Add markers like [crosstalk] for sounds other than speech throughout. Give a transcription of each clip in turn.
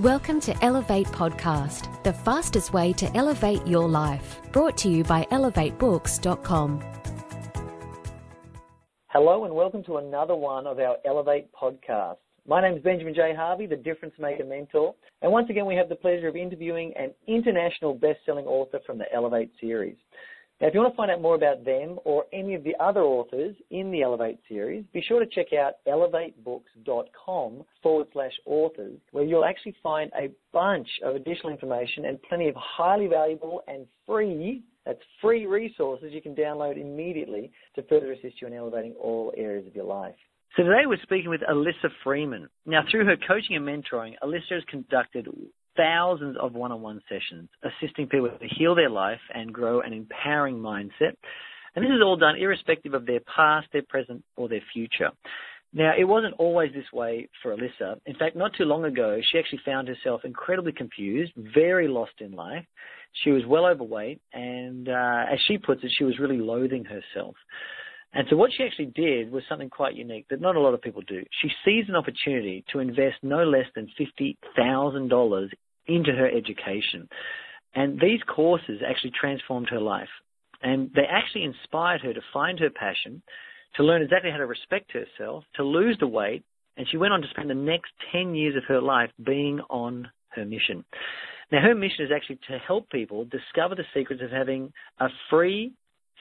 Welcome to Elevate Podcast, the fastest way to elevate your life. Brought to you by elevatebooks.com. Hello, and welcome to another one of our Elevate podcasts. My name is Benjamin J. Harvey, the Difference Maker Mentor, and once again we have the pleasure of interviewing an international best-selling author from the Elevate series. Now, if you want to find out more about them or any of the other authors in the Elevate series, be sure to check out elevatebooks.com forward slash authors, where you'll actually find a bunch of additional information and plenty of highly valuable and free that's free resources you can download immediately to further assist you in elevating all areas of your life. So today we're speaking with Alyssa Freeman. Now, through her coaching and mentoring, Alyssa has conducted thousands of one-on-one sessions assisting people to heal their life and grow an empowering mindset. And this is all done irrespective of their past, their present, or their future. Now, it wasn't always this way for Alyssa. In fact, not too long ago, she actually found herself incredibly confused, very lost in life. She was well overweight, and uh, as she puts it, she was really loathing herself. And so what she actually did was something quite unique that not a lot of people do. She seized an opportunity to invest no less than $50,000 into her education. And these courses actually transformed her life. And they actually inspired her to find her passion, to learn exactly how to respect herself, to lose the weight, and she went on to spend the next 10 years of her life being on her mission. Now, her mission is actually to help people discover the secrets of having a free,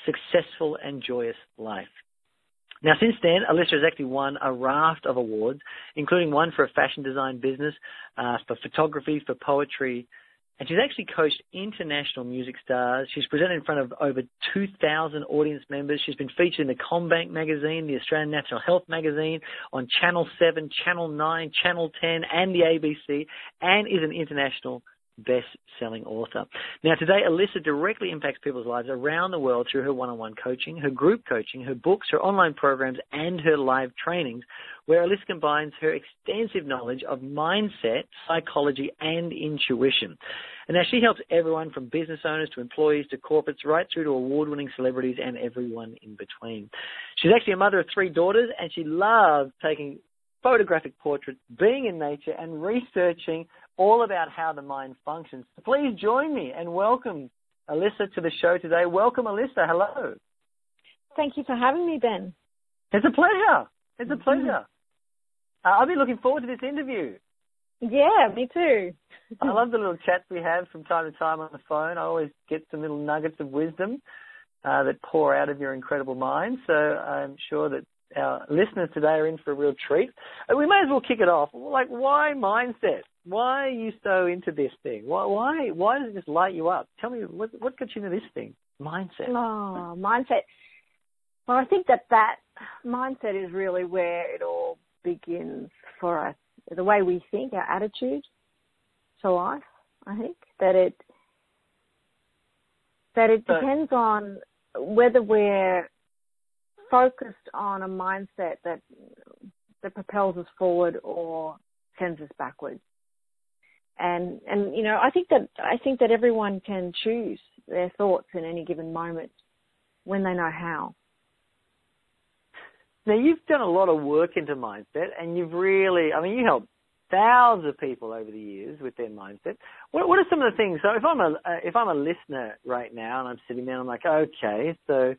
successful, and joyous life. Now, since then, Alyssa has actually won a raft of awards, including one for a fashion design business, uh, for photography, for poetry, and she's actually coached international music stars. She's presented in front of over 2,000 audience members. She's been featured in the Combank magazine, the Australian National Health magazine, on Channel 7, Channel 9, Channel 10, and the ABC, and is an international best-selling author. Now today, Alyssa directly impacts people's lives around the world through her one-on-one coaching, her group coaching, her books, her online programs, and her live trainings, where Alyssa combines her extensive knowledge of mindset, psychology, and intuition. And now she helps everyone from business owners to employees to corporates, right through to award-winning celebrities and everyone in between. She's actually a mother of three daughters, and she loves taking photographic portraits, being in nature, and researching all about how the mind functions. Please join me and welcome Alyssa to the show today. Welcome, Alyssa. Hello. Thank you for having me, Ben. It's a pleasure. It's a pleasure. Uh, I've been looking forward to this interview. Yeah, me too. I love the little chats we have from time to time on the phone. I always get some little nuggets of wisdom uh, that pour out of your incredible mind. So I'm sure that our listeners today are in for a real treat. Uh, we may as well kick it off. Like, why mindset? Why are you so into this thing? Why, why, why does it just light you up? Tell me, what, what got you into this thing? Mindset. Oh, mindset. Well, I think that that mindset is really where it all begins for us. The way we think, our attitude to life, I think that it, that it depends on whether we're focused on a mindset that that propels us forward or sends us backwards. And and you know, I think that I think that everyone can choose their thoughts in any given moment when they know how. Now you've done a lot of work into mindset, and you've really, I mean, you help thousands of people over the years with their mindset. What, what are some of the things? So if I'm a if I'm a listener right now and I'm sitting there, I'm like, okay, so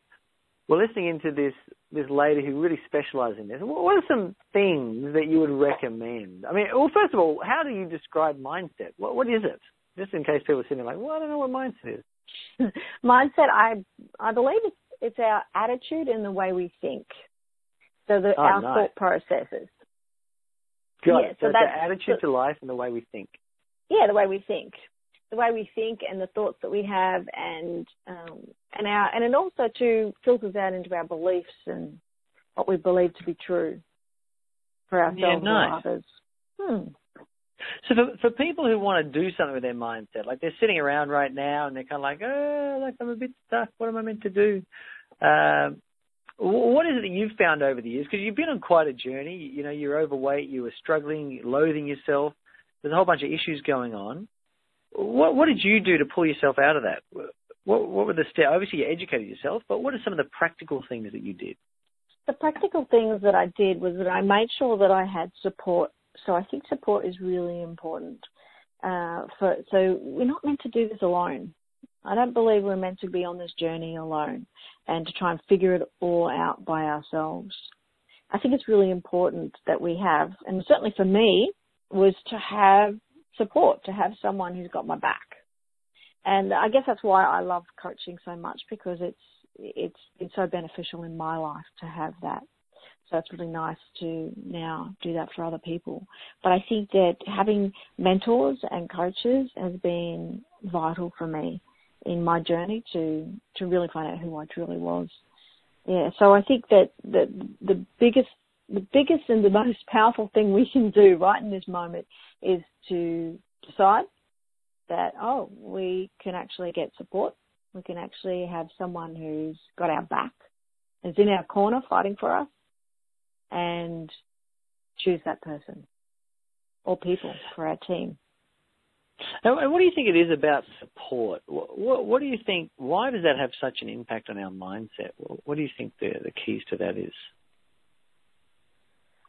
we're listening into this this lady who really specialises in this. What are some things that you would recommend? I mean, well, first of all, how do you describe mindset? What what is it? Just in case people are sitting there like, well, I don't know what mindset is. [laughs] mindset, I I believe it's it's our attitude and the way we think. So the, oh, our nice. thought processes. Got yeah, it. So, so that's, the attitude so, to life and the way we think. Yeah, the way we think the way we think and the thoughts that we have and um, and our and it also too filters out into our beliefs and what we believe to be true for ourselves yeah, nice. and others. Hmm. So for for people who want to do something with their mindset, like they're sitting around right now and they're kind of like, oh, like I'm a bit stuck. What am I meant to do? Um, what is it that you've found over the years? Because you've been on quite a journey. You know, you're overweight, you were struggling, loathing yourself. There's a whole bunch of issues going on. What what did you do to pull yourself out of that? What what were the steps? Obviously, you educated yourself, but what are some of the practical things that you did? The practical things that I did was that I made sure that I had support. So I think support is really important. Uh, for, so we're not meant to do this alone. I don't believe we're meant to be on this journey alone and to try and figure it all out by ourselves. I think it's really important that we have, and certainly for me, was to have support, to have someone who's got my back. And I guess that's why I love coaching so much because it's it's been so beneficial in my life to have that. So it's really nice to now do that for other people. But I think that having mentors and coaches has been vital for me in my journey to to really find out who I truly was. Yeah, so I think that the the biggest the biggest and the [laughs] most powerful thing we can do right in this moment is to decide that oh we can actually get support we can actually have someone who's got our back is in our corner fighting for us and choose that person or people for our team and what do you think it is about support? What, what, what, do you think? Why does that have such an impact on our mindset? What do you think the, the keys to that is?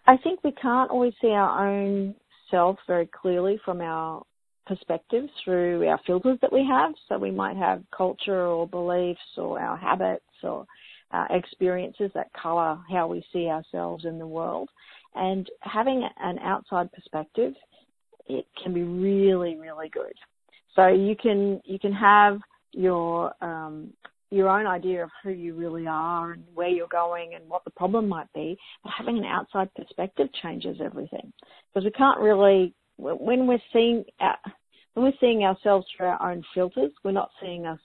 I think we can't always see our own self very clearly from our perspectives through our filters that we have. So we might have culture or beliefs or our habits or uh, experiences that colour how we see ourselves in the world. And having an outside perspective it can be really, really good. So you can you can have your um, your own idea of who you really are and where you're going and what the problem might be, but having an outside perspective changes everything because we can't really when we're seeing uh, when we're seeing ourselves through our own filters, we're not seeing us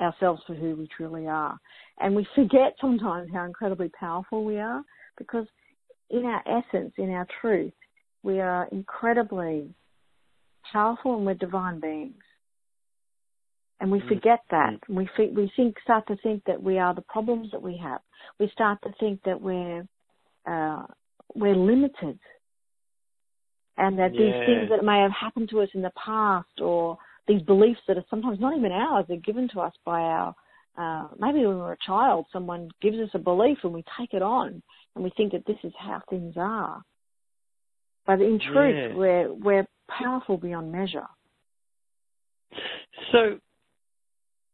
ourselves for who we truly are, and we forget sometimes how incredibly powerful we are because in our essence, in our truth, we are incredibly powerful and we're divine beings. And we mm. forget that. Mm. We we think start to think that we are the problems that we have. We start to think that we're uh, we're limited, and that yeah. these things that may have happened to us in the past, or these beliefs that are sometimes not even ours, they're given to us by our uh, maybe when we're a child, someone gives us a belief and we take it on, and we think that this is how things are. But in truth, yeah. we're we're powerful beyond measure. So,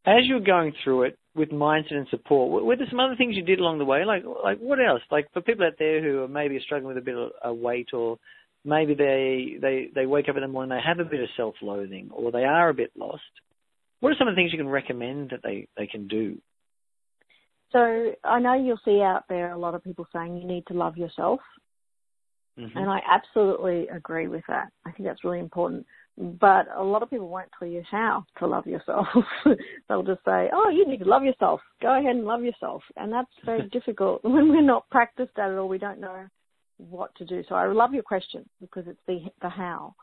as you're going through it with mindset and support, were there some other things you did along the way? Like, like what else? Like for people out there who are maybe struggling with a bit of a weight, or maybe they they they wake up in the morning and they have a bit of self-loathing, or they are a bit lost. What are some of the things you can recommend that they they can do? So I know you'll see out there a lot of people saying you need to love yourself Mm-hmm. And I absolutely agree with that. I think that's really important. But a lot of people won't tell you how to love yourself. [laughs] They'll just say, oh, you need to love yourself. Go ahead and love yourself. And that's very [laughs] difficult [laughs] when we're not practiced at it or we don't know what to do. So I love your question because it's the, the how.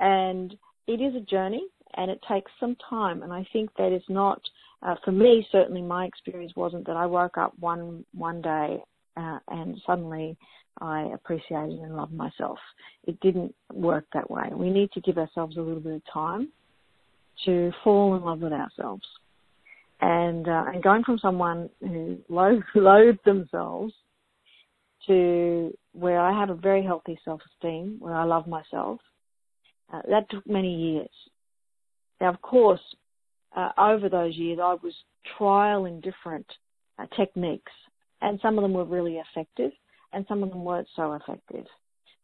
And it is a journey and it takes some time. And I think that is not, uh, for me, certainly my experience wasn't that I woke up one, one day uh, and suddenly I appreciated and loved myself. It didn't work that way. We need to give ourselves a little bit of time to fall in love with ourselves. And, uh, and going from someone who [laughs] loathed, themselves to where I have a very healthy self-esteem, where I love myself, uh, that took many years. Now, of course, uh, over those years, I was trialing different uh, techniques, and some of them were really effective, and some of them weren't so effective.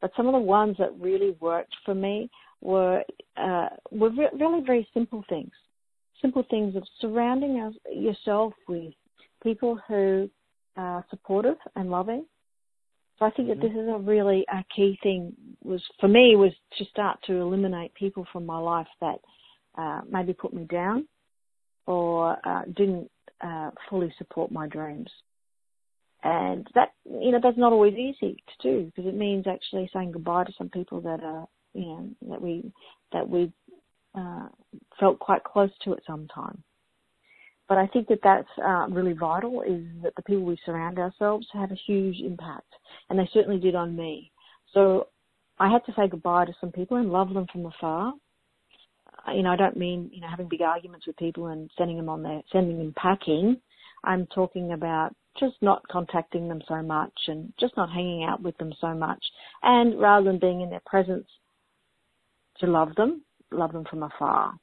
But some of the ones that really worked for me were uh, were re- really very simple things, simple things of surrounding us, yourself with people who are supportive and loving. So I think mm-hmm. that this is a really a key thing was for me was to start to eliminate people from my life that uh, maybe put me down or uh, didn't uh, fully support my dreams. And that, you know, that's not always easy to do because it means actually saying goodbye to some people that are, you know, that we, that we, uh, felt quite close to at some time. But I think that that's uh, really vital is that the people we surround ourselves have a huge impact and they certainly did on me. So I had to say goodbye to some people and love them from afar. Uh, you know, I don't mean, you know, having big arguments with people and sending them on their, sending them packing. I'm talking about just not contacting them so much and just not hanging out with them so much. And rather than being in their presence to love them, love them from afar.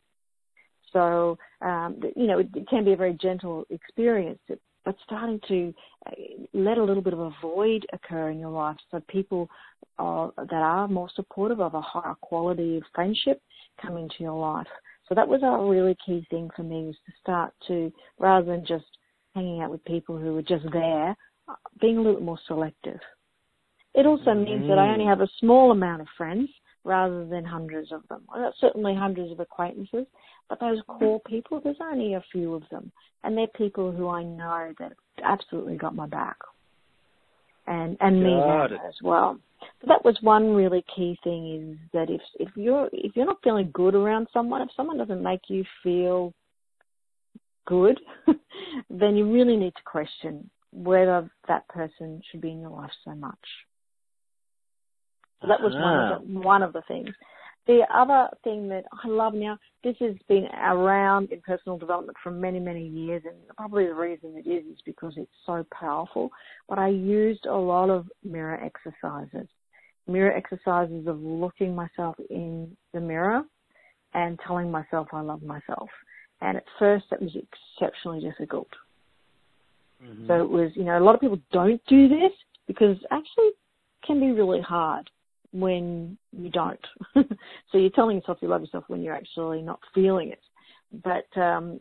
So, um, you know, it, it can be a very gentle experience, but starting to uh, let a little bit of a void occur in your life so people that are more supportive of a higher quality of friendship come into your life. So that was a really key thing for me was to start to, rather than just hanging out with people who are just there, being a little more selective. It also mm. means that I only have a small amount of friends rather than hundreds of them. Well, certainly hundreds of acquaintances, but those core people, there's only a few of them. And they're people who I know that absolutely got my back. And, and me as well. But that was one really key thing is that if, if you're, if you're not feeling good around someone, if someone doesn't make you feel good, [laughs] then you really need to question whether that person should be in your life so much. So that was one of the, ah. one of the things. The other thing that I love now, this has been around in personal development for many, many years, and probably the reason it is is because it's so powerful. But I used a lot of mirror exercises, mirror exercises of looking myself in the mirror and telling myself I love myself. And at first, that was exceptionally difficult. Mm-hmm. So it was, you know, a lot of people don't do this because actually it can be really hard when you don't. [laughs] so you're telling yourself you love yourself when you're actually not feeling it. But um,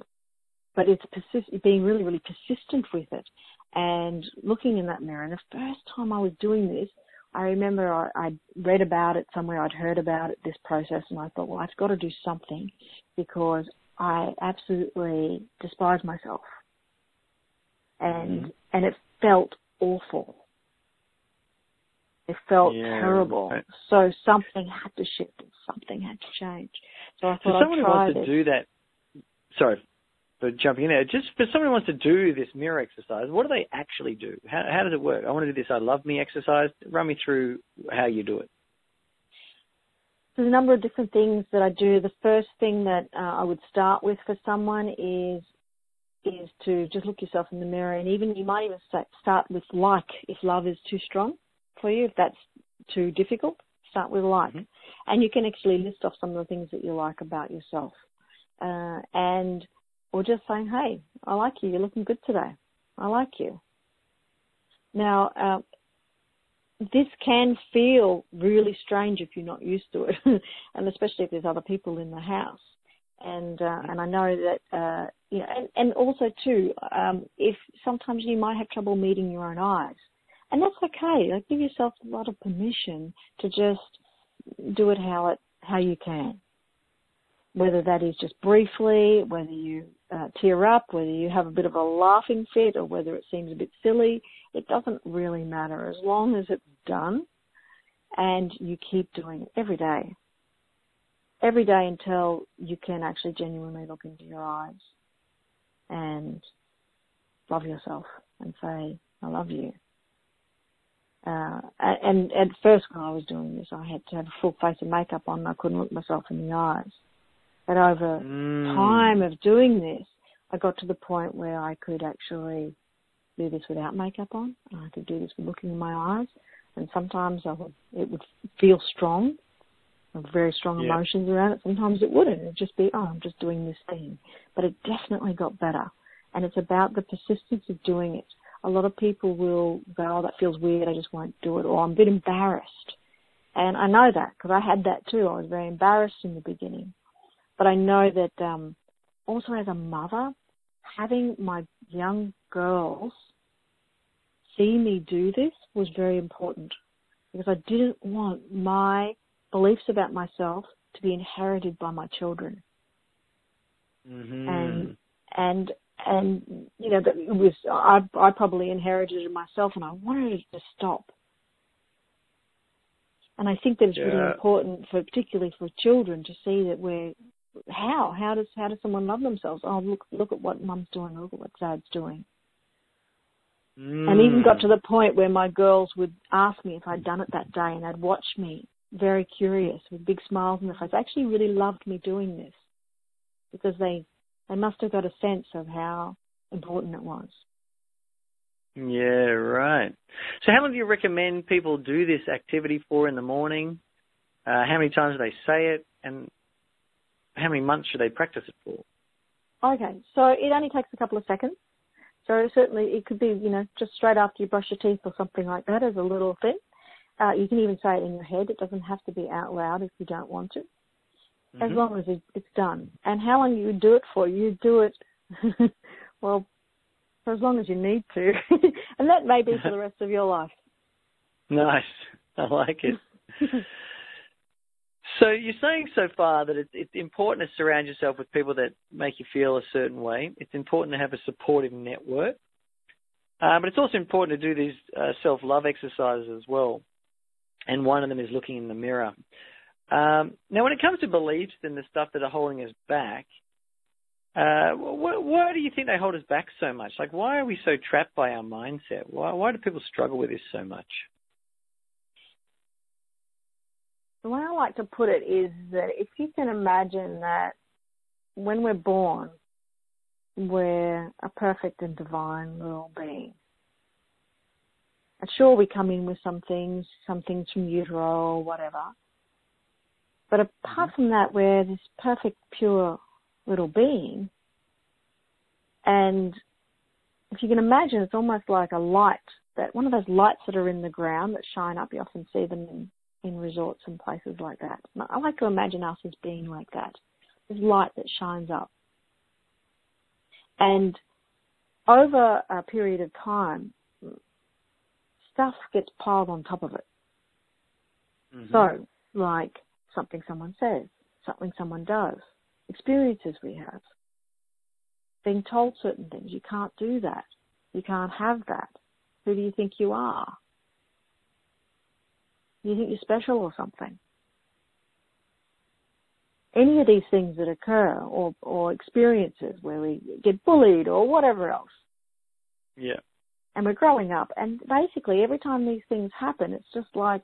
but it's persist- being really really persistent with it and looking in that mirror. And the first time I was doing this, I remember I, I'd read about it somewhere, I'd heard about it, this process, and I thought, well, I've got to do something because I absolutely despise myself, and mm-hmm. and it felt awful. It felt yeah, terrible. Right. So something had to shift and something had to change. So I thought someone I'd who wants this. to do that, sorry for jumping in there. Just for someone who wants to do this mirror exercise, what do they actually do? How, how does it work? I want to do this I love me exercise. Run me through how you do it. There's a number of different things that I do. The first thing that uh, I would start with for someone is is to just look yourself in the mirror, and even you might even start with like if love is too strong for you. If that's too difficult, start with like. Mm-hmm. And you can actually list off some of the things that you like about yourself. Uh, and, or just saying, hey, I like you. You're looking good today. I like you. Now, uh, this can feel really strange if you're not used to it, [laughs] and especially if there's other people in the house. And uh, and I know that uh, you know, and, and also too, um, if sometimes you might have trouble meeting your own eyes, and that's okay. Like give yourself a lot of permission to just do it how it how you can. Whether that is just briefly, whether you uh, tear up, whether you have a bit of a laughing fit, or whether it seems a bit silly, it doesn't really matter as long as it's done and you keep doing it every day. Every day until you can actually genuinely look into your eyes and love yourself and say, I love you. Uh, and at first when I was doing this, I had to have a full face of makeup on. I couldn't look myself in the eyes. But over mm. time of doing this, I got to the point where I could actually do this without makeup on. I could do this with looking in my eyes. And sometimes I would, it would feel strong, very strong yeah. emotions around it. Sometimes it wouldn't. It'd just be, oh, I'm just doing this thing. But it definitely got better. And it's about the persistence of doing it a lot of people will go, oh, that feels weird, I just won't do it, or I'm a bit embarrassed. And I know that because I had that too. I was very embarrassed in the beginning. But I know that um, also as a mother, having my young girls see me do this was very important because I didn't want my beliefs about myself to be inherited by my children. Mm-hmm. And and and you know that it was I, I probably inherited it myself, and I wanted it to stop. And I think that it's yeah. really important for particularly for children to see that we're how how does how does someone love themselves? Oh look look at what mum's doing, look at what dad's doing. Mm. And even got to the point where my girls would ask me if I'd done it that day, and they'd watch me very curious with big smiles on their face. They actually really loved me doing this because they they must have got a sense of how important it was. Yeah, right. So, how long do you recommend people do this activity for in the morning? Uh, how many times do they say it? And how many months should they practice it for? Okay, so it only takes a couple of seconds. So certainly it could be, you know, just straight after you brush your teeth or something like that as a little thing. Uh, you can even say it in your head. It doesn't have to be out loud if you don't want to. Mm-hmm. As long as it's done. And how long you do it for? You do it, [laughs] well, for as long as you need to. [laughs] and that may be for the rest of your life. [laughs] Nice. I like it. So you're saying so far that it's, it's important to surround yourself with people that make you feel a certain way. It's important to have a supportive network. Uh, but it's also important to do these uh, self-love exercises as well. And one of them is looking in the mirror. Um, now, when it comes to beliefs and the stuff that are holding us back, uh, why, why, do you think they hold us back so much? Like, why are we so trapped by our mindset? Why, why do people struggle with this so much? The way I like to put it is that if you can imagine that when we're born, we're a perfect and divine little being. And sure, we come in with some things, some things from utero or whatever. But apart mm-hmm. from that, we're this perfect, pure little being. And if you can imagine, it's almost like a light that one of those lights that are in the ground that shine up. You often see them in in resorts and places like that. I like to imagine us as being like that. This light that shines up. And over a period of time, stuff gets piled on top of it. Mm-hmm. So, like something someone says, something someone does, experiences we have, being told certain things. You can't do that. You can't have that. Who do you think you are? You think you're special or something. Any of these things that occur or, or experiences where we get bullied or whatever else. Yeah. And we're growing up and basically every time these things happen, it's just like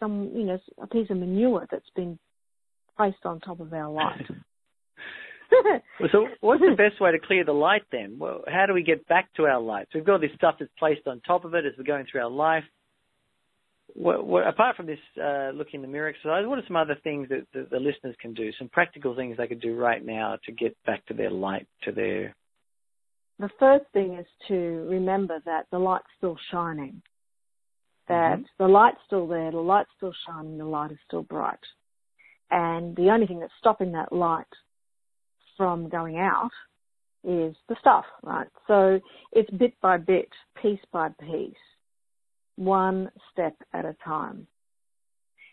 some, you know, a piece of manure that's been placed on top of our light. [laughs] [laughs] so what's the best way to clear the light then? Well, how do we get back to our light? So we've got this stuff that's placed on top of it as we're going through our life what, what, apart from this uh, look in the mirror exercise, what are some other things that the, the, listeners can do? Some practical things they could do right now to get back to their light, to their. The first thing is to remember that the light's still shining. That mm-hmm. the light's still there, the light's still shining, the light is still bright. And the only thing that's stopping that light from going out is the stuff, right? So it's bit by bit, piece by piece one step at a time.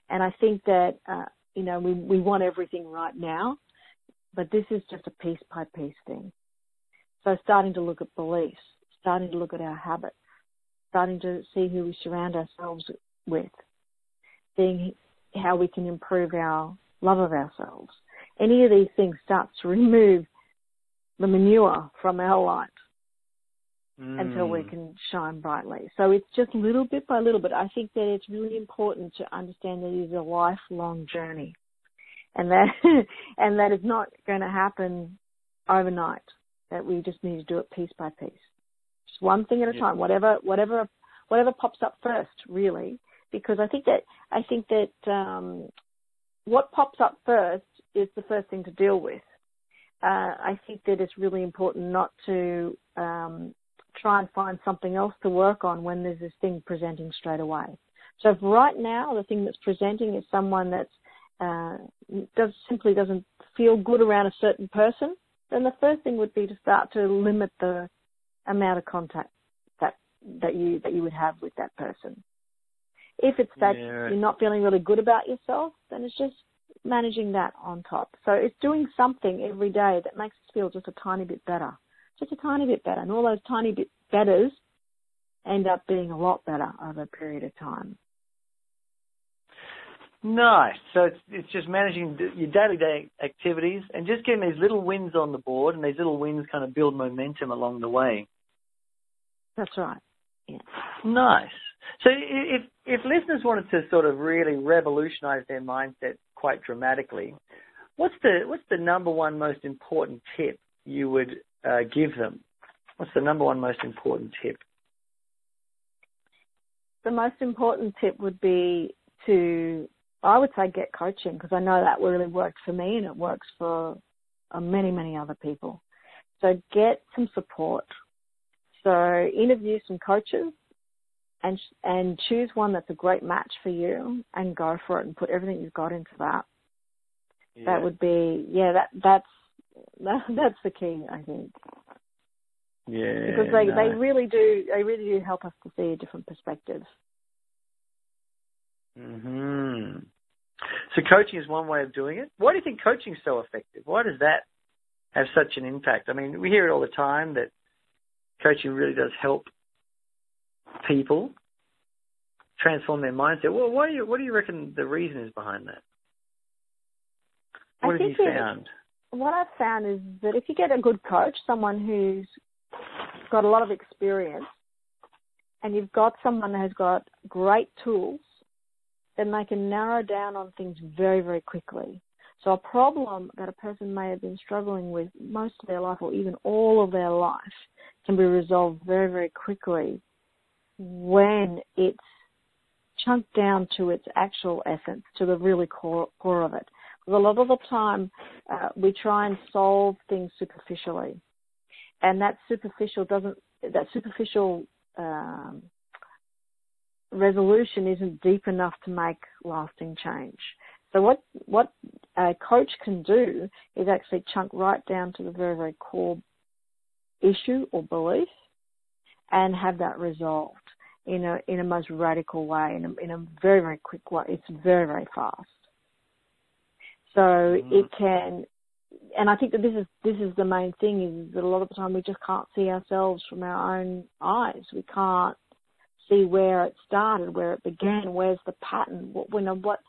And I think that, uh, you know, we, we want everything right now, but this is just a piece by piece thing. So starting to look at beliefs, starting to look at our habits, starting to see who we surround ourselves with, seeing how we can improve our love of ourselves. Any of these things starts to remove the manure from our light mm. until we mm. can shine brightly. So it's just little bit by little, but I think that it's really important to understand that it is a lifelong journey, and that [laughs] and that is not going to happen overnight. That we just need to do it piece by piece, just one thing at a yeah. time. Whatever whatever whatever pops up first, really, because I think that I think that um, what pops up first is the first thing to deal with. Uh, I think that it's really important not to um, try and find something else to work on when there's this thing presenting straight away. So if right now the thing that's presenting is someone that uh, does simply doesn't feel good around a certain person, then the first thing would be to start to limit the amount of contact that that you that you would have with that person. If it's that yeah. you're not feeling really good about yourself, then it's just managing that on top. So it's doing something every day that makes us feel just a tiny bit better just a tiny bit better. And all those tiny bit betters end up being a lot better over a period of time. Nice. So it's it's just managing your daily day activities and just getting these little wins on the board, and these little wins kind of build momentum along the way. That's right. Yeah. Nice. So if if listeners wanted to sort of really revolutionize their mindset quite dramatically, what's the what's the number one most important tip you would give them? What's the number one most important tip? The most important tip would be to I would say get coaching because I know that really worked for me and it works for uh, many, many other people. So get some support. So interview some coaches and and choose one that's a great match for you and go for it and put everything you've got into that. Yeah. That would be yeah that that's that, that's the key I think. Yeah. Because they no. they really do they really do help us to see a different perspective. Hmm. So coaching is one way of doing it. Why do you think coaching is so effective? Why does that have such an impact? I mean, we hear it all the time that coaching really does help people transform their mindset. Well, what do you what do you reckon the reason is behind that? What I have you found? It, what I've found is that if you get a good coach, someone who's got a lot of experience, and you've got someone who's got great tools, then they can narrow down on things very, very quickly. So a problem that a person may have been struggling with most of their life or even all of their life can be resolved very, very quickly when it's chunked down to its actual essence, to the really core, core of it. Because a lot of the time uh, we try and solve things superficially, and that superficial doesn't that superficial um, resolution isn't deep enough to make lasting change. So what what a coach can do is actually chunk right down to the very very core issue or belief, and have that resolved in a in a most radical way, in a, in a very very quick way. It's very very fast. So mm. it can, and I think that this is this is the main thing is that a lot of the time we just can't see ourselves from our own eyes. We can't see where it started, where it began, where's the pattern, what when what.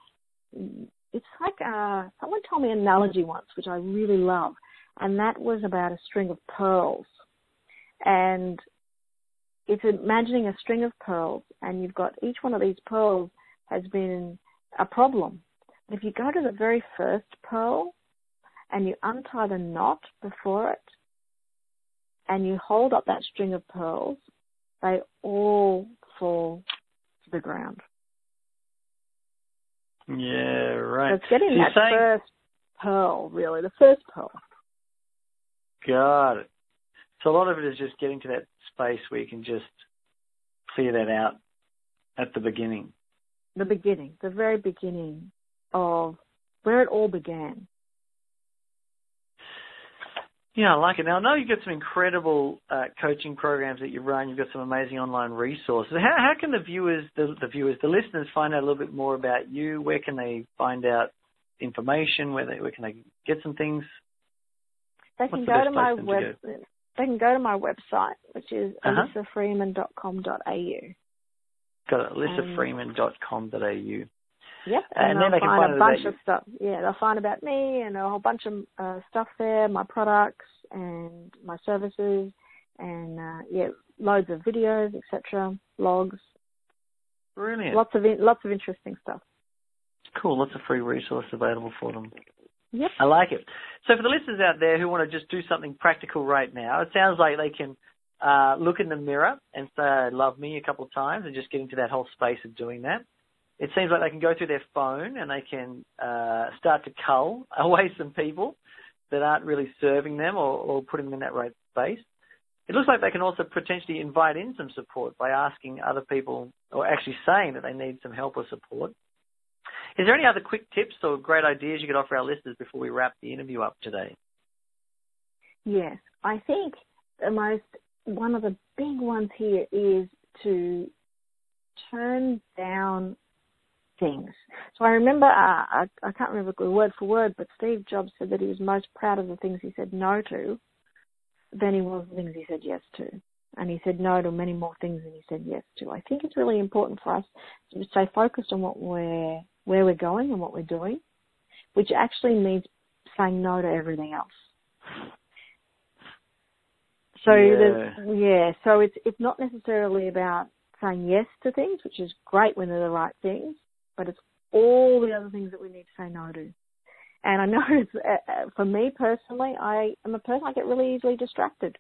It's like uh, someone told me an analogy once, which I really love, and that was about a string of pearls. And it's imagining a string of pearls, and you've got each one of these pearls has been a problem. If you go to the very first pearl and you untie the knot before it, and you hold up that string of pearls, they all fall to the ground. Yeah, right. So it's getting that saying... first pearl, really, the first pearl. Got it. So a lot of it is just getting to that space where you can just clear that out at the beginning. The beginning, the very beginning of where it all began. Yeah, I like it. Now, I know you've got some incredible uh, coaching programs that you run. You've got some amazing online resources. How, how can the viewers, the, the, viewers, the listeners find out a little bit more about you? Where can they find out information? Where, they, where can they get some things? They can go to my web. To they can go to my website, which is uh-huh. alissafreeman.com.au. Got it, alissafreeman.com.au. Yep, and, and then they can find, find a bunch of stuff. Yeah, they'll find about me and a whole bunch of uh, stuff there, my products and my services, and uh, yeah, loads of videos, etc., blogs. Brilliant. Lots of in- lots of interesting stuff. Cool. Lots of free resources available for them. Yep. I like it. So for the listeners out there who want to just do something practical right now, it sounds like they can uh, look in the mirror and say, love me a couple of times and just get into that whole space of doing that. It seems like they can go through their phone and they can uh, start to cull [laughs] away some people that aren't really serving them or, or putting them in that right space. It looks like they can also potentially invite in some support by asking other people or actually saying that they need some help or support. Is there any other quick tips or great ideas you could offer our listeners before we wrap the interview up today? Yes, I think the most one of the big ones here is to turn down things. So I remember, uh, I, I can't remember word for word, but Steve Jobs said that he was most proud of the things he said no to than he was the things he said yes to. And he said no to many more things than he said yes to. I think it's really important for us to stay focused on what we're where we're going and what we're doing, which actually means saying no to everything else. So yeah. yeah, so it's it's not necessarily about saying yes to things, which is great when they're the right things, but it's all the other things that we need to say no to. And I [laughs] know it's, uh, uh, for me personally, I am a person I get really easily distracted,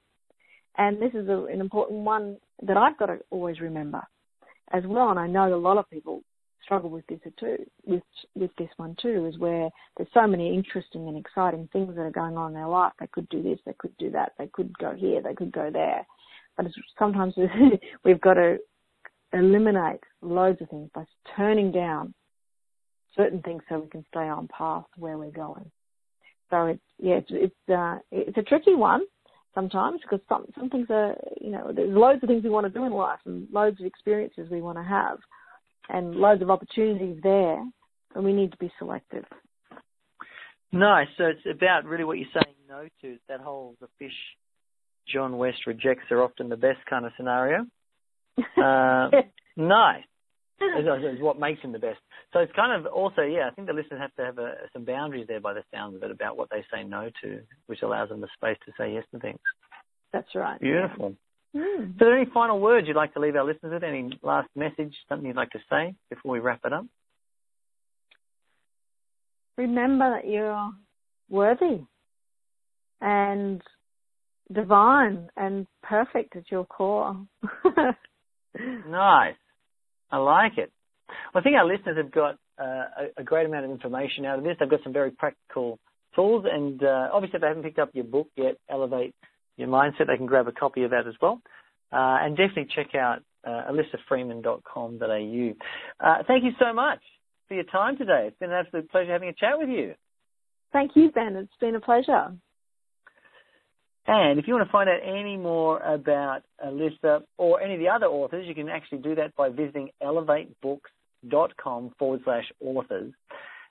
and this is a, an important one that I've got to always remember as well. And I know a lot of people struggle with this too, with with this one too, is where there's so many interesting and exciting things that are going on in their life. They could do this, they could do that, they could go here, they could go there. But sometimes [laughs] we've got to eliminate loads of things by turning down certain things so we can stay on path where we're going. So it's yeah, it's it's, uh, it's a tricky one sometimes because some some things are you know there's loads of things we want to do in life and loads of experiences we want to have and loads of opportunities there, and we need to be selective. Nice. So it's about really what you're saying no to. That whole the fish John West rejects are often the best kind of scenario. Uh, nice. Is, is what makes him the best. So it's kind of also, yeah, I think the listeners have to have a, some boundaries there by the sound of it about what they say no to, which allows them the space to say yes to things. That's right. Beautiful. Mm. So, any final words you'd like to leave our listeners with? Any last message, something you'd like to say before we wrap it up? Remember that you're worthy and divine and perfect at your core. [laughs] nice. I like it. Well, I think our listeners have got uh, a, great amount of information out of this. They've got some very practical tools, and uh, obviously, if they haven't picked up your book yet, Elevate Your Mindset, they can grab a copy of that as well. Uh, and definitely check out uh. Uh, thank you so much for your time today. It's been an absolute pleasure having a chat with you. Thank you, Ben. It's been a pleasure. And if you want to find out any more about Alyssa or any of the other authors, you can actually do that by visiting elevatebooks.com forward slash authors.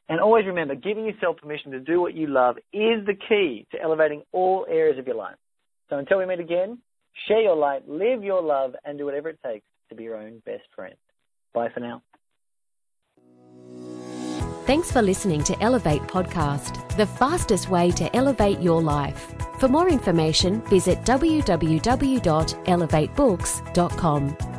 And always remember, giving yourself permission to do what you love is the key to elevating all areas of your life. So until we meet again, share your light, live your love, and do whatever it takes to be your own best friend. Bye for now. Thanks for listening to Elevate Podcast, the fastest way to elevate your life. For more information, visit www.elevatebooks.com.